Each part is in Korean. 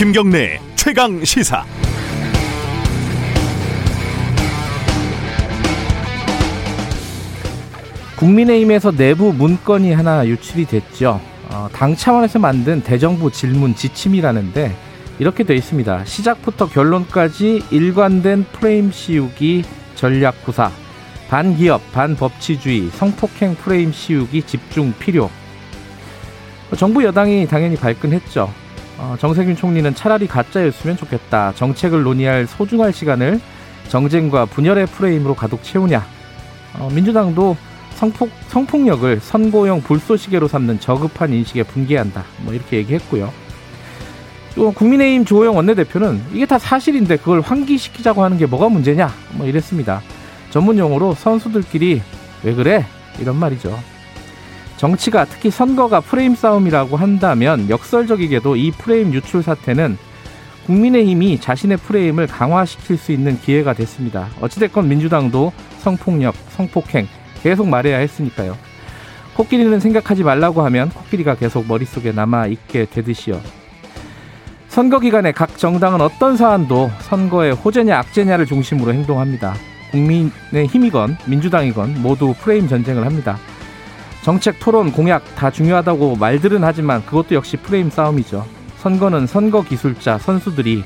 김경래 최강 시사. 국민의힘에서 내부 문건이 하나 유출이 됐죠. 어, 당 차원에서 만든 대정부 질문 지침이라는데 이렇게 돼 있습니다. 시작부터 결론까지 일관된 프레임 씌우기 전략 구사, 반기업, 반법치주의, 성폭행 프레임 씌우기 집중 필요. 정부 여당이 당연히 발끈했죠. 어, 정세균 총리는 차라리 가짜였으면 좋겠다. 정책을 논의할 소중할 시간을 정쟁과 분열의 프레임으로 가득 채우냐. 어, 민주당도 성폭, 성폭력을 선고용 불쏘시개로 삼는 저급한 인식에 분개한다. 뭐 이렇게 얘기했고요. 또 국민의힘 조호영 원내대표는 이게 다 사실인데 그걸 환기시키자고 하는 게 뭐가 문제냐? 뭐 이랬습니다. 전문 용어로 선수들끼리 왜 그래? 이런 말이죠. 정치가 특히 선거가 프레임 싸움이라고 한다면 역설적이게도 이 프레임 유출 사태는 국민의힘이 자신의 프레임을 강화시킬 수 있는 기회가 됐습니다. 어찌됐건 민주당도 성폭력, 성폭행 계속 말해야 했으니까요. 코끼리는 생각하지 말라고 하면 코끼리가 계속 머릿속에 남아있게 되듯이요. 선거 기간에 각 정당은 어떤 사안도 선거의 호재냐 악재냐를 중심으로 행동합니다. 국민의 힘이건 민주당이건 모두 프레임 전쟁을 합니다. 정책 토론 공약 다 중요하다고 말들은 하지만 그것도 역시 프레임 싸움이죠. 선거는 선거 기술자 선수들이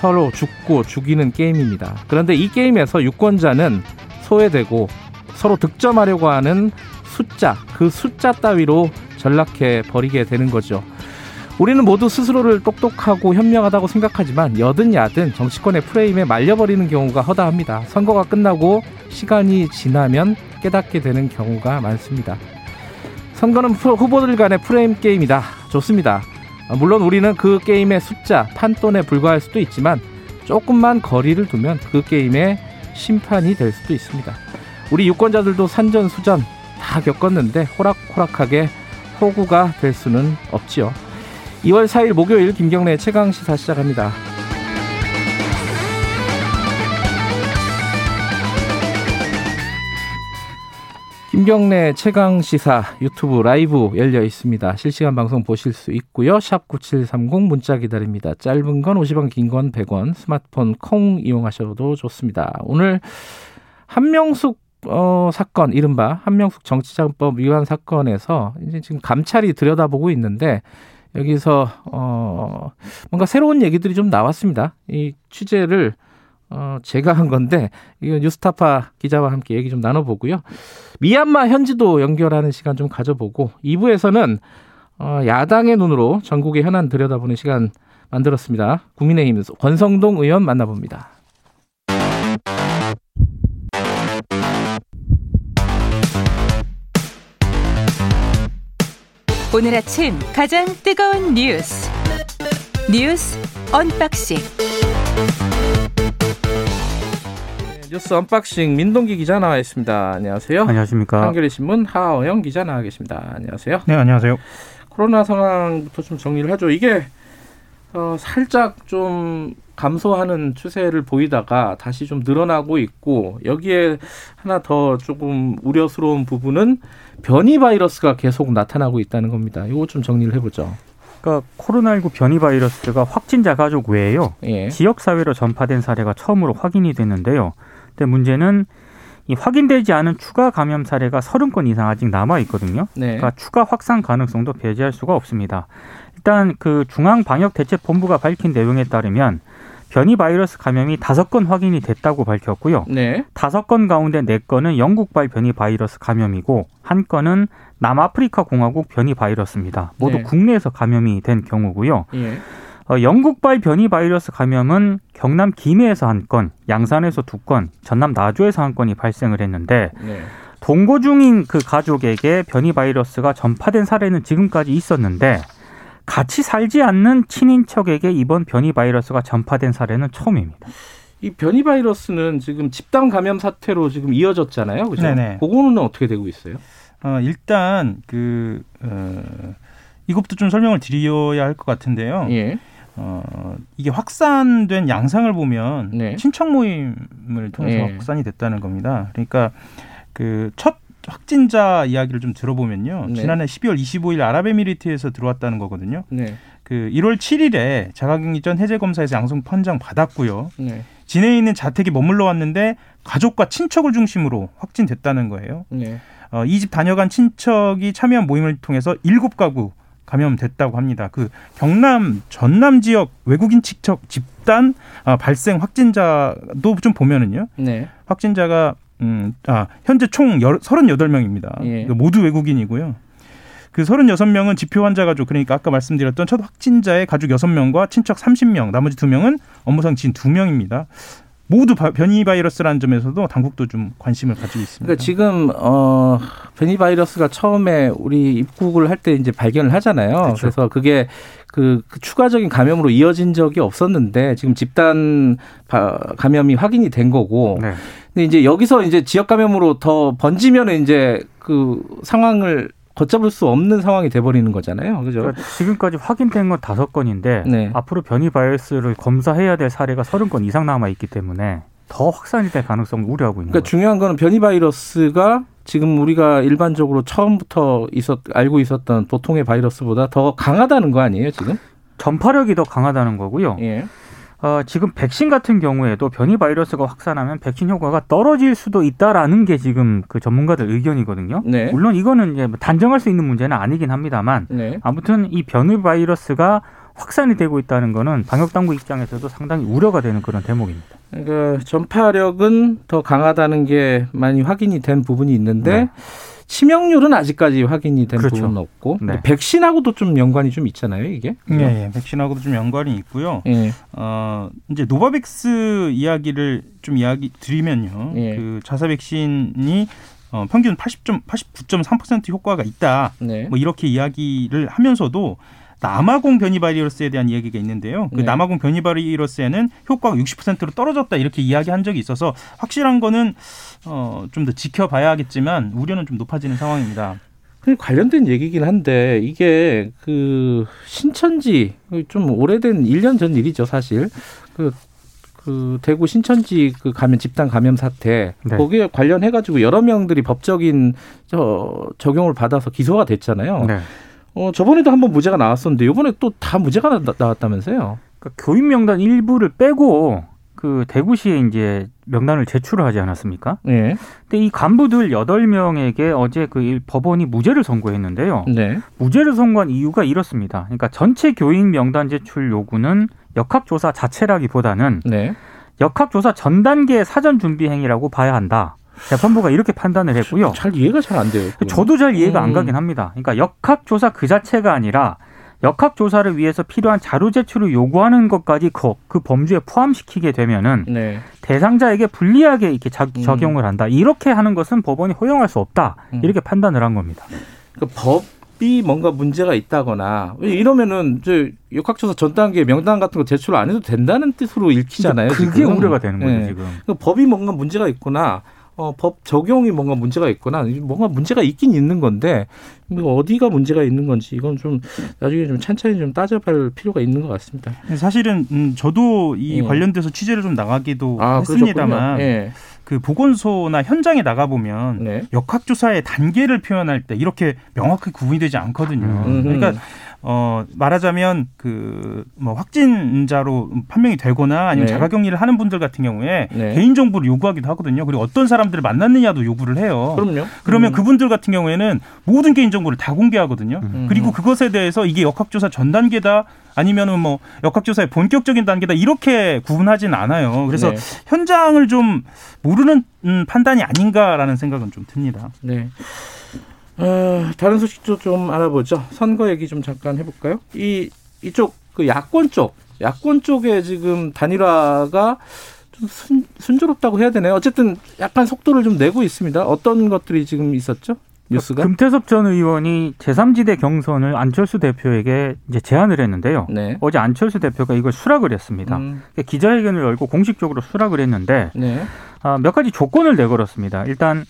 서로 죽고 죽이는 게임입니다. 그런데 이 게임에서 유권자는 소외되고 서로 득점하려고 하는 숫자, 그 숫자 따위로 전락해 버리게 되는 거죠. 우리는 모두 스스로를 똑똑하고 현명하다고 생각하지만 여든 야든 정치권의 프레임에 말려버리는 경우가 허다합니다. 선거가 끝나고 시간이 지나면 깨닫게 되는 경우가 많습니다. 선거는 후보들 간의 프레임 게임이다. 좋습니다. 물론 우리는 그 게임의 숫자, 판돈에 불과할 수도 있지만 조금만 거리를 두면 그 게임의 심판이 될 수도 있습니다. 우리 유권자들도 산전수전 다 겪었는데 호락호락하게 호구가 될 수는 없지요. 2월 4일 목요일 김경래 최강 시사 시작합니다. 김경래 최강 시사 유튜브 라이브 열려 있습니다. 실시간 방송 보실 수 있고요. 샵 9730 문자 기다립니다. 짧은 건 50원, 긴 건 100원. 스마트폰 콩 이용하셔도 좋습니다. 오늘 한명숙 어, 사건, 이른바 한명숙 정치자금법 위반 사건에서 이제 지금 감찰이 들여다보고 있는데 여기서 어 뭔가 새로운 얘기들이 좀 나왔습니다. 이 취재를 어 제가 한 건데 이거 뉴스타파 기자와 함께 얘기 좀 나눠보고요. 미얀마 현지도 연결하는 시간 좀 가져보고 2부에서는 어 야당의 눈으로 전국의 현안 들여다보는 시간 만들었습니다. 국민의힘 권성동 의원 만나봅니다. 오늘 아침 가장 뜨거운 뉴스 뉴스 언박싱 네, 뉴스 언박싱 민동기 기자 나와 있습니다. 안녕하세요. 안녕하십니까. 한겨레 신문 하어영 기자 나와 계십니다. 안녕하세요. 네, 안녕하세요. 코로나 상황부터 좀 정리를 하죠. 이게 어, 살짝 좀 감소하는 추세를 보이다가 다시 좀 늘어나고 있고 여기에 하나 더 조금 우려스러운 부분은 변이 바이러스가 계속 나타나고 있다는 겁니다. 이거 좀 정리를 해보죠. 그러니까 코로나19 변이 바이러스가 확진자 가족 외에요. 예. 지역 사회로 전파된 사례가 처음으로 확인이 됐는데요. 근데 문제는 이 확인되지 않은 추가 감염 사례가 30건 이상 아직 남아 있거든요. 네. 그러니까 추가 확산 가능성도 배제할 수가 없습니다. 일단 그 중앙 방역 대책 본부가 밝힌 내용에 따르면 변이 바이러스 감염이 다섯 건 확인이 됐다고 밝혔고요. 네. 다섯 건 가운데 네 건은 영국발 변이 바이러스 감염이고 한 건은 남아프리카 공화국 변이 바이러스입니다. 모두 네. 국내에서 감염이 된 경우고요. 예. 어, 영국발 변이 바이러스 감염은 경남 김해에서 한 건, 양산에서 두 건, 전남 나주에서 한 건이 발생을 했는데 네. 동거 중인 그 가족에게 변이 바이러스가 전파된 사례는 지금까지 있었는데 같이 살지 않는 친인척에게 이번 변이 바이러스가 전파된 사례는 처음입니다. 이 변이 바이러스는 지금 집단 감염 사태로 지금 이어졌잖아요. 그죠? 네네. 그거는 어떻게 되고 있어요? 어, 일단 그 어, 이것부터 좀 설명을 드려야 할 것 같은데요. 예. 어, 이게 확산된 양상을 보면 네. 친척 모임을 통해서 예. 확산이 됐다는 겁니다. 그러니까 그 첫 확진자 이야기를 좀 들어보면요. 네. 지난해 12월 25일 아랍에미리트에서 들어왔다는 거거든요. 네. 그 1월 7일에 자가격리 전 해제 검사에서 양성 판정 받았고요. 네. 진해에 있는 자택에 머물러 왔는데 가족과 친척을 중심으로 확진됐다는 거예요. 네. 어, 이 집 다녀간 친척이 참여한 모임을 통해서 일곱 가구 감염됐다고 합니다. 그 경남 전남 지역 외국인 친척 집단 아, 발생 확진자도 좀 보면은요. 네. 확진자가 음, 아, 현재 총 38명입니다. 예. 모두 외국인이고요. 그 36명은 지표 환자 가족 그러니까 아까 말씀드렸던 첫 확진자의 가족 6명과 친척 30명, 나머지 2명은 업무상 지인 2명입니다. 모두 변이 바이러스라는 점에서도 당국도 좀 관심을 가지고 있습니다. 그러니까 지금 어 변이 바이러스가 처음에 우리 입국을 할 때 이제 발견을 하잖아요. 그렇죠. 그래서 그게 그, 그, 추가적인 감염으로 이어진 적이 없었는데 지금 집단 감염이 확인이 된 거고. 네. 근데 이제 여기서 이제 지역 감염으로 더 번지면 이제 그 상황을 걷잡을 수 없는 상황이 돼버리는 거잖아요. 그죠? 그러니까 지금까지 확인된 건 다섯 건인데 네. 앞으로 변이 바이러스를 검사해야 될 사례가 서른 건 이상 남아 있기 때문에 더 확산이 될 가능성을 우려하고 있는 그러니까 거예요. 중요한 거는 변이 바이러스가 지금 우리가 일반적으로 처음부터 있었 알고 있었던 보통의 바이러스보다 더 강하다는 거 아니에요, 지금? 전파력이 더 강하다는 거고요. 예. 어, 지금 백신 같은 경우에도 변이 바이러스가 확산하면 백신 효과가 떨어질 수도 있다라는 게 지금 그 전문가들 의견이거든요. 네. 물론 이거는 이제 뭐 단정할 수 있는 문제는 아니긴 합니다만 네. 아무튼 이 변이 바이러스가 확산이 되고 있다는 거는 방역 당국 입장에서도 상당히 우려가 되는 그런 대목입니다. 그러니까 전파력은 더 강하다는 게 많이 확인이 된 부분이 있는데 네. 치명률은 아직까지 확인이 된 그렇죠. 부분은 없고 네. 백신하고도 좀 연관이 좀 있잖아요 이게. 네, 네. 백신하고도 좀 연관이 있고요. 네. 어 이제 노바백스 이야기를 좀 이야기 드리면요. 네. 그 자사 백신이 어, 평균 80점 89.3% 효과가 있다. 네. 뭐 이렇게 이야기를 하면서도 남아공 변이 바이러스에 대한 이야기가 있는데요. 그 네. 남아공 변이 바이러스에는 효과가 60%로 떨어졌다 이렇게 이야기한 적이 있어서 확실한 거는 어, 좀 더 지켜봐야겠지만 우려는 좀 높아지는 상황입니다. 관련된 얘기긴 한데 이게 그 신천지 좀 오래된 1년 전 일이죠 사실 그, 그 대구 신천지 그 감염 집단 감염 사태 네. 거기에 관련해 가지고 여러 명들이 법적인 저 적용을 받아서 기소가 됐잖아요. 네. 어, 저번에도 한번 무죄가 나왔었는데 이번에 또 다 무죄가 나, 왔다면서요? 그러니까 교인 명단 일부를 빼고 그 대구시에 이제 명단을 제출을 하지 않았습니까? 네. 근데 이 간부들 여덟 명에게 어제 그 법원이 무죄를 선고했는데요. 네. 무죄를 선고한 이유가 이렇습니다. 그러니까 전체 교인 명단 제출 요구는 역학조사 자체라기보다는 네. 역학조사 전 단계 사전 준비 행위라고 봐야 한다. 재판부가 이렇게 판단을 했고요. 잘 이해가 잘 안 돼요. 그건. 저도 잘 이해가 음. 안 가긴 합니다. 그러니까 역학조사 그 자체가 아니라 역학조사를 위해서 필요한 자료 제출을 요구하는 것까지 그, 그 범주에 포함시키게 되면은 네. 대상자에게 불리하게 이렇게 자, 음. 적용을 한다. 이렇게 하는 것은 법원이 허용할 수 없다. 음. 이렇게 판단을 한 겁니다. 그 법 이 뭔가 문제가 있다거나 이러면은 저 역학조사 전 단계 명단 같은 거 제출 안 해도 된다는 뜻으로 읽히잖아요. 그게 지금. 우려가 되는 거죠 네. 지금. 그 법이 뭔가 문제가 있구나. 어, 법 적용이 뭔가 문제가 있거나 뭔가 문제가 있긴 있는 건데 어디가 문제가 있는 건지 이건 좀 나중에 좀 찬찬히 좀 따져볼 필요가 있는 것 같습니다. 사실은 음, 저도 이 예. 관련돼서 취재를 좀 나가기도 아, 했습니다만 예. 그 보건소나 현장에 나가 보면 네. 역학조사의 단계를 표현할 때 이렇게 명확하게 구분이 되지 않거든요. 음. 그러니까 어, 말하자면 그 뭐 확진자로 판명이 되거나 아니면 네. 자가격리를 하는 분들 같은 경우에 네. 개인 정보를 요구하기도 하거든요. 그리고 어떤 사람들을 만났느냐도 요구를 해요. 그럼요. 그러면 음. 그분들 같은 경우에는 모든 개인 정보를 다 공개하거든요. 음. 그리고 그것에 대해서 이게 역학조사 전 단계다 아니면은 뭐 역학조사의 본격적인 단계다 이렇게 구분하진 않아요. 그래서 네. 현장을 좀 모르는 음, 판단이 아닌가라는 생각은 좀 듭니다. 네. 어, 다른 소식도 좀 알아보죠. 선거 얘기 좀 잠깐 해볼까요? 이 이쪽 그 야권 쪽 야권 쪽에 지금 단일화가 좀 순, 순조롭다고 해야 되나요? 어쨌든 약간 속도를 좀 내고 있습니다. 어떤 것들이 지금 있었죠? 뉴스가? 금태섭 전 의원이 제3지대 경선을 안철수 대표에게 이제 제안을 했는데요. 네. 어제 안철수 대표가 이걸 수락을 했습니다. 음. 그러니까 기자회견을 열고 공식적으로 수락을 했는데 네. 아, 몇 가지 조건을 내걸었습니다. 일단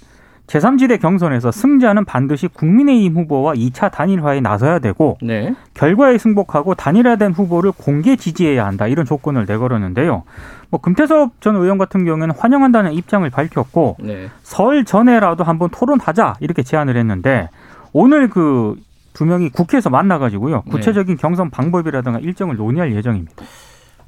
제3지대 경선에서 승자는 반드시 국민의힘 후보와 2차 단일화에 나서야 되고 네. 결과에 승복하고 단일화된 후보를 공개 지지해야 한다 이런 조건을 내걸었는데요. 뭐 금태섭 전 의원 같은 경우에는 환영한다는 입장을 밝혔고 네. 설 전에라도 한번 토론하자 이렇게 제안을 했는데 오늘 그 두 명이 국회에서 만나가지고요. 네. 구체적인 네. 경선 방법이라든가 일정을 논의할 예정입니다.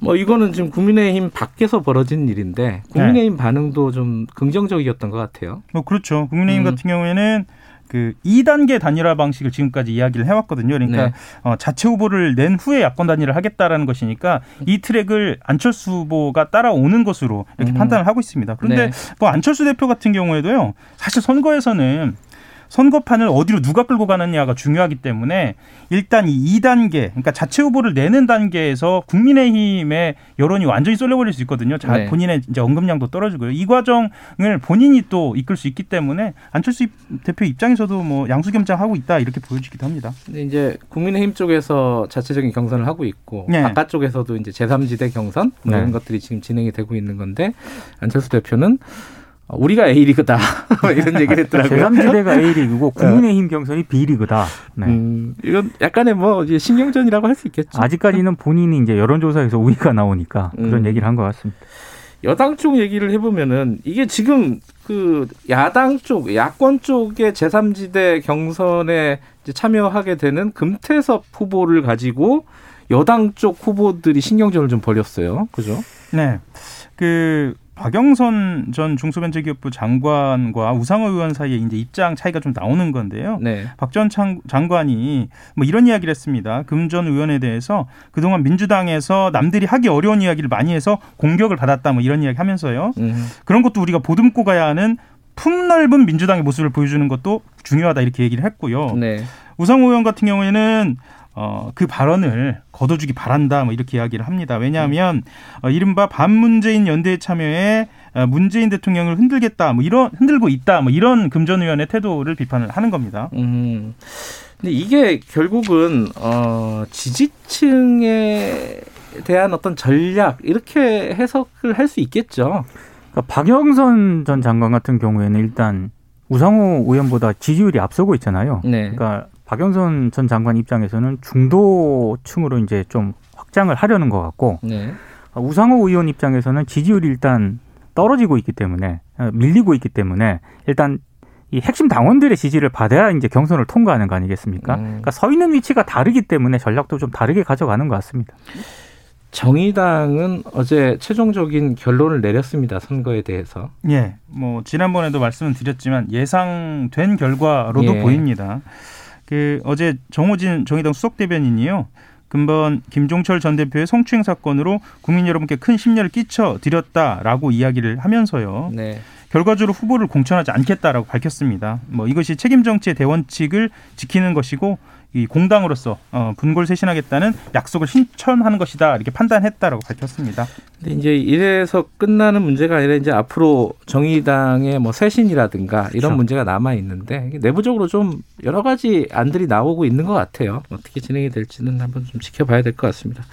뭐 이거는 지금 국민의힘 밖에서 벌어진 일인데 국민의힘 네. 반응도 좀 긍정적이었던 것 같아요. 뭐 그렇죠. 국민의힘 음. 같은 경우에는 그 2단계 단일화 방식을 지금까지 이야기를 해왔거든요. 그러니까 네. 어, 자체 후보를 낸 후에 야권 단일을 하겠다라는 것이니까 이 트랙을 안철수 후보가 따라오는 것으로 이렇게 음. 판단을 하고 있습니다. 그런데 네. 뭐 안철수 대표 같은 경우에도요. 사실 선거에서는 선거판을 어디로 누가 끌고 가느냐가 중요하기 때문에 일단 이 2단계, 그러니까 자체 후보를 내는 단계에서 국민의힘의 여론이 완전히 쏠려버릴 수 있거든요. 자, 네. 본인의 이제 언급량도 떨어지고요. 이 과정을 본인이 또 이끌 수 있기 때문에 안철수 대표 입장에서도 뭐 양수겸장하고 있다 이렇게 보여지기도 합니다. 근데 이제 국민의힘 쪽에서 자체적인 경선을 하고 있고 네. 바깥쪽에서도 이제 제3지대 경선 뭐 네. 이런 것들이 지금 진행이 되고 있는 건데 안철수 대표는 우리가 A리그다 이런 얘기를 했더라고요. 제3지대가 A리그고 국민의힘 경선이 B리그다. 네. 음, 이건 약간의 뭐 이제 신경전이라고 할 수 있겠죠. 아직까지는 본인이 이제 여론조사에서 우위가 나오니까 그런 음. 얘기를 한 것 같습니다. 여당 쪽 얘기를 해보면은 이게 지금 그 야당 쪽, 야권 쪽의 제3지대 경선에 참여하게 되는 금태섭 후보를 가지고 여당 쪽 후보들이 신경전을 좀 벌였어요. 그죠? 네. 그 박영선 전 중소벤처기업부 장관과 우상호 의원 사이에 이제 입장 차이가 좀 나오는 건데요. 네. 박전 장관이 뭐 이런 이야기를 했습니다. 금 전 의원에 대해서 그동안 민주당에서 남들이 하기 어려운 이야기를 많이 해서 공격을 받았다 뭐 이런 이야기 하면서요. 음. 그런 것도 우리가 보듬고 가야 하는 품넓은 민주당의 모습을 보여주는 것도 중요하다 이렇게 얘기를 했고요. 네. 우상호 의원 같은 경우에는 어, 그 발언을 거둬주기 바란다, 뭐 이렇게 이야기를 합니다. 왜냐하면 어, 이른바 반문재인 연대에 참여해 어, 문재인 대통령을 흔들겠다, 뭐 이런 흔들고 있다, 뭐 이런 금전 의원의 태도를 비판을 하는 겁니다. 음. 근데 이게 결국은 어, 지지층에 대한 어떤 전략 이렇게 해석을 할 수 있겠죠. 그러니까 박영선 전 장관 같은 경우에는 일단 우상호 의원보다 지지율이 앞서고 있잖아요. 네. 그러니까 박영선 전 장관 입장에서는 중도층으로 이제 좀 확장을 하려는 것 같고 네. 우상호 의원 입장에서는 지지율이 일단 떨어지고 있기 때문에 어, 밀리고 있기 때문에 일단 이 핵심 당원들의 지지를 받아야 이제 경선을 통과하는 거 아니겠습니까? 음. 그러니까 서 있는 위치가 다르기 때문에 전략도 좀 다르게 가져가는 것 같습니다. 정의당은 어제 최종적인 결론을 내렸습니다. 선거에 대해서. 예. 뭐 지난번에도 말씀을 드렸지만 예상된 결과로도 예. 보입니다. 그 어제 정호진 정의당 수석 대변인이요. 근본 김종철 전 대표의 성추행 사건으로 국민 여러분께 큰 심려를 끼쳐 드렸다라고 이야기를 하면서요. 네. 결과적으로 후보를 공천하지 않겠다라고 밝혔습니다. 뭐 이것이 책임 정치의 대원칙을 지키는 것이고 이 공당으로서 어, 분골 쇄신하겠다는 약속을 신천하는 것이다 이렇게 판단했다라고 밝혔습니다. 근데 이제 이래서 끝나는 문제가 아니라 이제 앞으로 정의당의 뭐 쇄신이라든가 이런 그렇죠. 문제가 남아 있는데 내부적으로 좀 여러 가지 안들이 나오고 있는 것 같아요. 어떻게 진행이 될지는 한번 좀 지켜봐야 될 것 같습니다.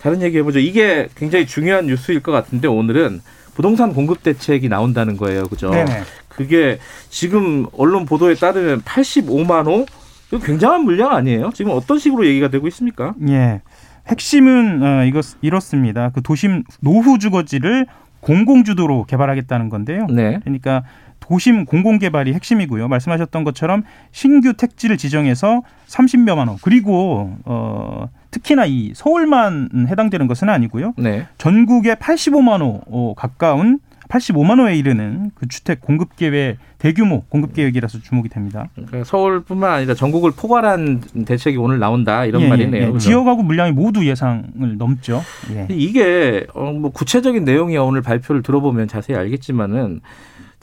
다른 얘기 해보죠. 이게 굉장히 중요한 뉴스일 것 같은데 오늘은 부동산 공급 대책이 나온다는 거예요. 그죠? 네네. 그게 지금 언론 보도에 따르면 85만 호 이거 굉장한 물량 아니에요? 지금 어떤 식으로 얘기가 되고 있습니까? 예. 핵심은 어, 이것 이렇습니다. 그 도심 노후 주거지를 공공주도로 개발하겠다는 건데요. 네. 그러니까 도심 공공개발이 핵심이고요. 말씀하셨던 것처럼 신규 택지를 지정해서 30여만 원 그리고 어 특히나 이 서울만 해당되는 것은 아니고요. 네. 전국에 85만 호 어, 가까운 85만 호에 이르는 그 주택 공급 계획 대규모 공급 계획이라서 주목이 됩니다. 그러니까 서울뿐만 아니라 전국을 포괄한 대책이 오늘 나온다 이런 예, 예 말이네요. 예, 지역하고 물량이 모두 예상을 넘죠. 예. 이게 어, 뭐 구체적인 내용이 오늘 발표를 들어보면 자세히 알겠지만은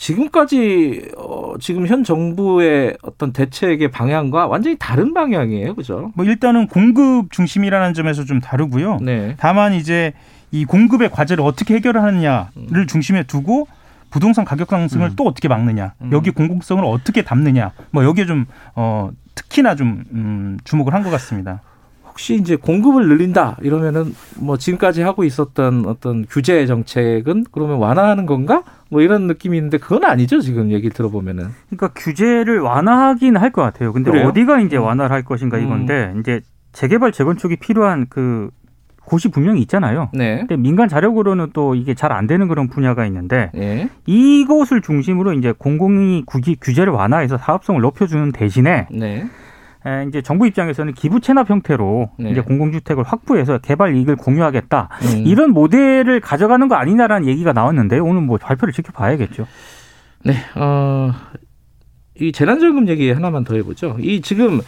지금까지 어, 지금 현 정부의 어떤 대책의 방향과 완전히 다른 방향이에요, 그죠? 뭐 일단은 공급 중심이라는 점에서 좀 다르고요. 네. 다만 이제 이 공급의 과제를 어떻게 해결하느냐를 음. 중심에 두고 부동산 가격 상승을 음. 또 어떻게 막느냐, 음. 여기 공공성을 어떻게 담느냐, 뭐 여기에 좀 어, 특히나 좀 음, 주목을 한 것 같습니다. 혹시 이제 공급을 늘린다 이러면은 뭐 지금까지 하고 있었던 어떤 규제 정책은 그러면 완화하는 건가? 뭐 이런 느낌이 있는데 그건 아니죠 지금 얘기 들어보면은. 그러니까 규제를 완화하긴 할 것 같아요. 근데 그래요? 어디가 이제 음. 완화를 할 것인가 이건데 음. 이제 재개발 재건축이 필요한 그 곳이 분명히 있잖아요. 네. 근데 민간 자력으로는 또 이게 잘 안 되는 그런 분야가 있는데 네. 이곳을 중심으로 이제 공공이 규제를 완화해서 사업성을 높여주는 대신에 네. 이제 정부 입장에서는 기부 체납 형태로 네. 이제 공공주택을 확보해서 개발 이익을 공유하겠다 음. 이런 모델을 가져가는 거 아니냐라는 얘기가 나왔는데 오늘 뭐 발표를 지켜봐야겠죠. 네, 어, 이 재난지원금 얘기 하나만 더 해보죠. 이 지금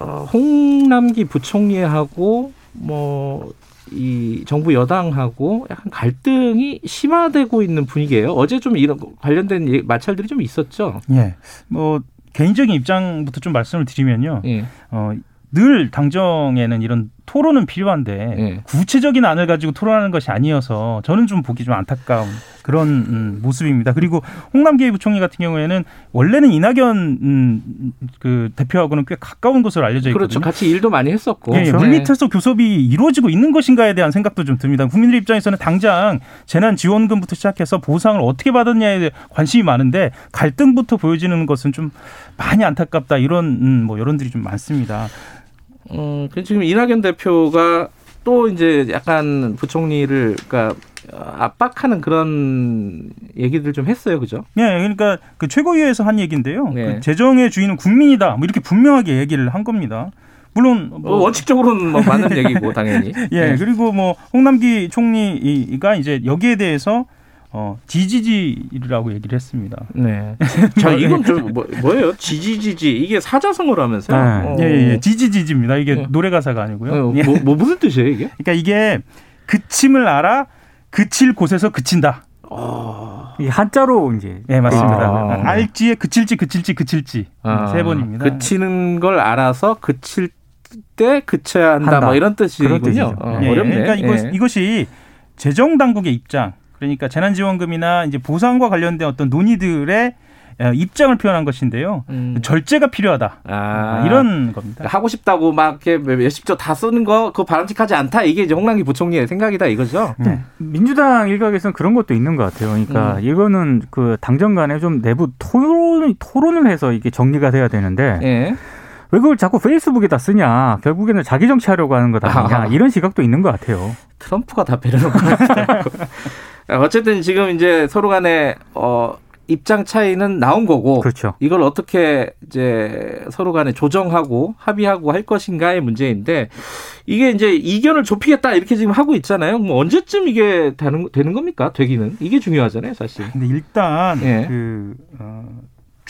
어, 홍남기 부총리하고 뭐. 이 정부 여당하고 약간 갈등이 심화되고 있는 분위기예요. 어제 좀 이런 관련된 마찰들이 좀 있었죠. 예. 뭐 개인적인 입장부터 좀 말씀을 드리면요. 예. 어, 늘 당정에는 이런 토론은 필요한데 예. 구체적인 안을 가지고 토론하는 것이 아니어서 저는 좀 보기 좀 안타까운 그런 음, 모습입니다. 그리고 홍남기 부총리 같은 경우에는 원래는 이낙연 음, 그 대표하고는 꽤 가까운 것으로 알려져 있거든요. 그렇죠. 같이 일도 많이 했었고. 예, 그렇죠. 물밑에서 교섭이 이루어지고 있는 것인가에 대한 생각도 좀 듭니다. 국민들 입장에서는 당장 재난 지원금부터 시작해서 보상을 어떻게 받았냐에 관심이 많은데 갈등부터 보여지는 것은 좀 많이 안타깝다 이런 음, 뭐 여론들이 좀 많습니다. 어, 지금 이낙연 대표가 또 이제 약간 부총리를 그러니까 압박하는 그런 얘기들 좀 했어요, 그죠? 네, 그러니까 그 최고위에서 한 얘기인데요. 네. 그 재정의 주인은 국민이다, 뭐 이렇게 분명하게 얘기를 한 겁니다. 물론 뭐 어, 원칙적으로는 뭐 맞는 얘기고 당연히. 예, 네. 그리고 뭐 홍남기 총리가 이제 여기에 대해서 어, 지지지라고 얘기를 했습니다. 네. 자, 이건 좀 뭐, 뭐예요? 지지지지. 이게 사자성어로 하면서요? 네. 어. 예, 예, 예. 지지지지입니다. 이게 네. 노래 가사가 아니고요. 어, 뭐, 뭐, 무슨 뜻이에요, 이게? 그러니까 이게 그침을 알아 그칠 곳에서 그친다. 어... 이 한자로 이제 네 맞습니다. 아. 알지에 그칠지 그칠지 그칠지 아. 세 번입니다. 그치는 걸 알아서 그칠 때 그쳐야 한다. 한다. 뭐 이런 뜻이군요. 어, 예, 어렵네. 그러니까 이것, 예. 이것이 재정 당국의 입장 그러니까 재난지원금이나 이제 보상과 관련된 어떤 논의들의 어, 입장을 표현한 것인데요. 음. 절제가 필요하다. 아. 이런 겁니다. 하고 싶다고 막 이렇게 몇십 조 다 쓰는 거 그거 바람직하지 않다. 이게 이제 홍남기 부총리의 생각이다 이거죠. 네. 민주당 일각에서는 그런 것도 있는 것 같아요. 그러니까 음. 이거는 그 당정 간에 좀 내부 토론 토론을 해서 이게 정리가 돼야 되는데 예. 왜 그걸 자꾸 페이스북에다 쓰냐? 결국에는 자기 정치하려고 하는 것 아니냐? 아. 이런 시각도 있는 것 같아요. 트럼프가 다 배려놓고 어쨌든 지금 이제 서로 간에 어 입장 차이는 나온 거고 그렇죠. 이걸 어떻게 이제 서로 간에 조정하고 합의하고 할 것인가의 문제인데 이게 이제 이견을 좁히겠다 이렇게 지금 하고 있잖아요. 뭐 언제쯤 이게 되는 되는 겁니까? 되기는 이게 중요하잖아요, 사실. 근데 일단 예. 그 어,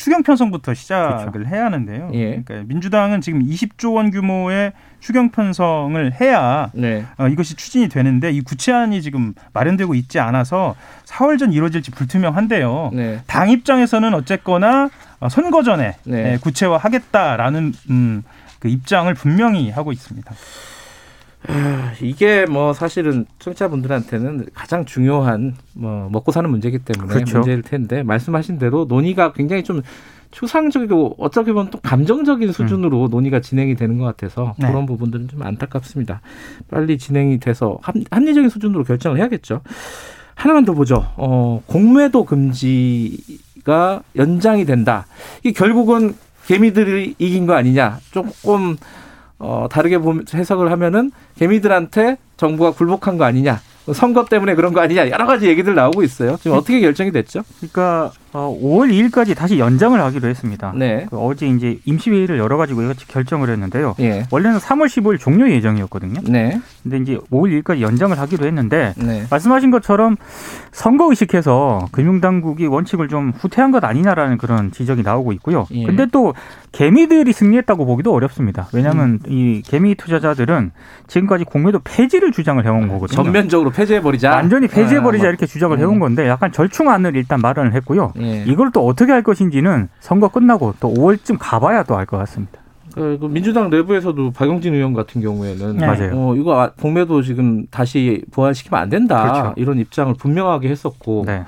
추경 편성부터 시작을 그렇죠. 해야 하는데요. 예. 그러니까 민주당은 지금 20조 원 규모의 추경 편성을 해야 네. 어, 이것이 추진이 되는데 이 구체안이 지금 마련되고 있지 않아서 4월 전 이루어질지 불투명한데요. 네. 당 입장에서는 어쨌거나 어, 선거 전에 네. 예, 구체화하겠다라는 음, 그 입장을 분명히 하고 있습니다. 아, 이게 뭐 사실은 청취자분들한테는 가장 중요한 뭐 먹고 사는 문제이기 때문에 그렇죠. 문제일 텐데 말씀하신 대로 논의가 굉장히 좀 추상적이고 어떻게 보면 또 감정적인 수준으로 음. 논의가 진행이 되는 것 같아서 네. 그런 부분들은 좀 안타깝습니다. 빨리 진행이 돼서 합, 합리적인 수준으로 결정을 해야겠죠. 하나만 더 보죠. 어, 공매도 금지가 연장이 된다. 이게 결국은 개미들이 이긴 거 아니냐. 조금 어, 다르게 해석을 하면은 개미들한테 정부가 굴복한 거 아니냐. 선거 때문에 그런 거 아니냐 여러 가지 얘기들 나오고 있어요. 지금 어떻게 결정이 됐죠? 그러니까 어, 5월 2일까지 다시 연장을 하기로 했습니다. 네. 그 어제 이제 임시회의를 열어가지고 이같이 결정을 했는데요. 예. 원래는 3월 15일 종료 예정이었거든요. 네. 근데 이제 5월 2일까지 연장을 하기로 했는데 네. 말씀하신 것처럼 선거 의식해서 금융당국이 원칙을 좀 후퇴한 것 아니냐라는 그런 지적이 나오고 있고요. 예. 근데 또 개미들이 승리했다고 보기도 어렵습니다. 왜냐하면 음. 이 개미 투자자들은 지금까지 공매도 폐지를 주장을 해온 거거든요. 전면적으로 폐지해버리자. 완전히 폐지해버리자 아, 뭐. 이렇게 주장을 해온 음. 건데 약간 절충안을 일단 마련을 했고요. 예. 이걸 또 어떻게 할 것인지는 선거 끝나고 또 5월쯤 가봐야 또 알 것 같습니다. 그, 그 민주당 내부에서도 박용진 의원 같은 경우에는 네. 맞아요. 어, 이거 아, 공매도 지금 다시 보완시키면 안 된다 그렇죠. 이런 입장을 분명하게 했었고 네.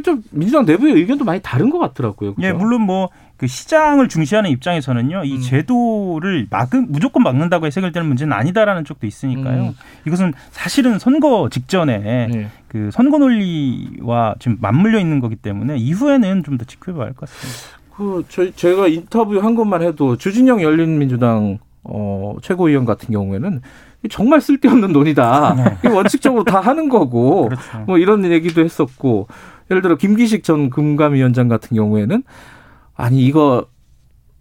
좀 민주당 내부의 의견도 많이 다른 것 같더라고요. 그렇죠? 예, 물론 뭐 그 시장을 중시하는 입장에서는요, 이 음. 제도를 막은 무조건 막는다고 해석을되는 문제는 아니다라는 쪽도 있으니까요. 음. 이것은 사실은 선거 직전에 네. 그 선거 논리와 지금 맞물려 있는 거기 때문에 이후에는 좀 더 지켜봐야 할 것 같습니다. 그 저희 제가 인터뷰 한 것만 해도 주진영 열린민주당 어, 최고위원 같은 경우에는 정말 쓸데없는 논의다. 네. 원칙적으로 다 하는 거고 그렇죠. 뭐 이런 얘기도 했었고 예를 들어 김기식 전 금감위원장 같은 경우에는 아니 이거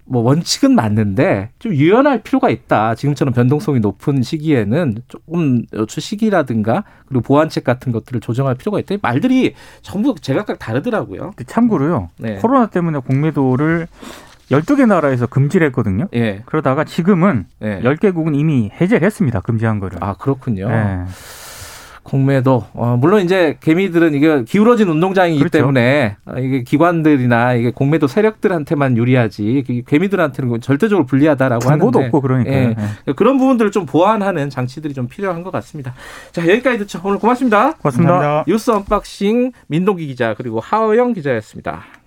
뭐 원칙은 맞는데 좀 유연할 필요가 있다. 지금처럼 변동성이 높은 시기에는 조금 시기라든가 그리고 보완책 같은 것들을 조정할 필요가 있다. 말들이 전부 제각각 다르더라고요. 참고로요. 네. 코로나 때문에 공매도를 12개 나라에서 금지를 했거든요. 예. 그러다가 지금은 예. 10개국은 이미 해제를 했습니다. 금지한 거를. 아, 그렇군요. 예. 공매도 어, 물론 이제 개미들은 이게 기울어진 운동장이기 그렇죠. 때문에 어, 이게 기관들이나 이게 공매도 세력들한테만 유리하지 개미들한테는 절대적으로 불리하다라고 하는데 없고 그러니까 예, 예. 그런 부분들을 좀 보완하는 장치들이 좀 필요한 것 같습니다. 자 여기까지 듣죠. 오늘 고맙습니다. 고맙습니다. 감사합니다. 뉴스 언박싱 민동기 기자 그리고 하어영 기자였습니다.